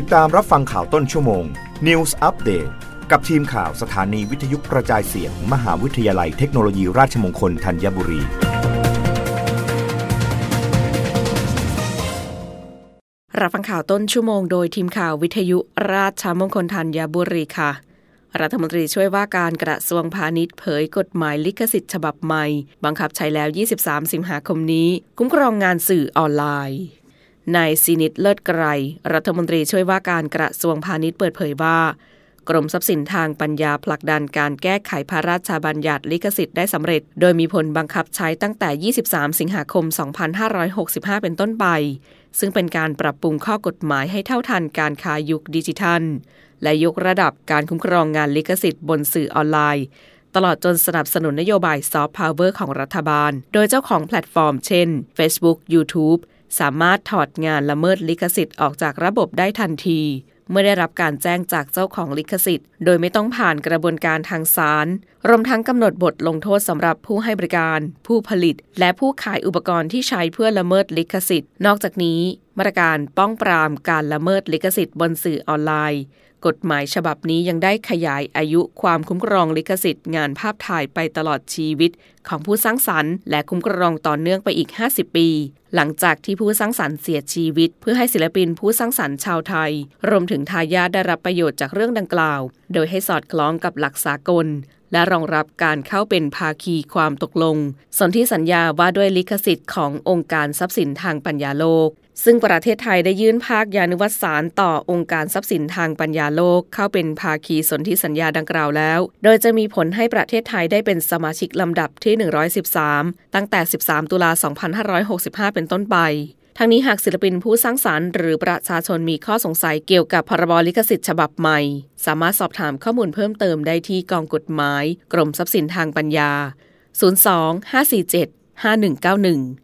ติดตามรับฟังข่าวต้นชั่วโมง News Update กับทีมข่าวสถานีวิทยุกระจายเสียง มหาวิทยาลัยเทคโนโลยีราชมงคลธัญบุรี รับฟังข่าวต้นชั่วโมงโดยทีมข่าววิทยุราชมงคลธัญบุรีค่ะ รัฐมนตรีช่วยว่าการกระทรวงพาณิชย์เผยกฎหมายลิขสิทธิ์ฉบับใหม่ บังคับใช้แล้ว 23 สิงหาคมนี้ คุ้มครองงานสื่อออนไลน์ นายซีนิตเลิศไกร รัฐมนตรีช่วยว่าการกระทรวงพาณิชย์เปิดเผยว่า กรมทรัพย์สินทางปัญญาผลักดันการแก้ไขพระราชบัญญัติลิขสิทธิ์ได้สำเร็จ โดยมีผลบังคับใช้ตั้งแต่ 23 สิงหาคม 2565 เป็นต้นไป ซึ่งเป็นการปรับปรุงข้อกฎหมายให้เท่าทันการค้ายุคดิจิทัล และยกระดับการคุ้มครองงานลิขสิทธิ์บนสื่อออนไลน์ตลอดจนสนับสนุนนโยบายซอฟต์พาวเวอร์ของรัฐบาล โดยเจ้าของแพลตฟอร์มเช่น Facebook YouTube สามารถถอดงานละเมิดลิขสิทธิ์ออกจากระบบได้ทันที เมื่อได้รับการแจ้งจากเจ้าของลิขสิทธิ์ โดยไม่ต้องผ่านกระบวนการทางศาลรวมทั้งกำหนดบทลงโทษสำหรับผู้ให้บริการ ผู้ผลิต และผู้ขายอุปกรณ์ที่ใช้เพื่อละเมิดลิขสิทธิ์ นอกจากนี้ มาตรการป้องปรามการละเมิดลิขสิทธิ์บนสื่อออนไลน์ กฎหมายฉบับนี้ยังได้ขยายอายุความคุ้มครองลิขสิทธิ์งานภาพถ่ายไปตลอดชีวิตของผู้สร้างสรรค์ และคุ้มครองต่อเนื่องไปอีก 50 ปี หลังจากที่ผู้สร้างสรรค์เสียชีวิต เพื่อให้ศิลปินผู้สร้างสรรค์ชาวไทย รวมถึงทายาทได้รับประโยชน์จากเรื่องดังกล่าว โดยให้สอดคล้องกับหลักสากล และรองรับการเข้าเป็นภาคีความตกลงสนธิสัญญาว่าด้วยลิขสิทธิ์ขององค์การทรัพย์สินทางปัญญาโลก ซึ่งประเทศไทยได้ยื่นภาคยานุวัตสารต่อองค์การทรัพย์สินทางปัญญาโลก เข้าเป็นภาคีสนธิสัญญาดังกล่าวแล้ว โดยจะมีผลให้ประเทศไทยได้เป็นสมาชิกลำดับที่ 113 ตั้งแต่ 13 ตุลา 2565 เป็นต้นไปทั้งนี้หากศิลปินผู้สร้างสารรค์หรือประชาชนมีข้อสงสัยเกี่ยวกับพรบลิขสิทธิ์ฉบับใหม่ สามารถสอบถามข้อมูลเพิ่มเติมได้ที่กองกฎหมาย กรมทรัพย์สินทางปัญญา 02-547-5191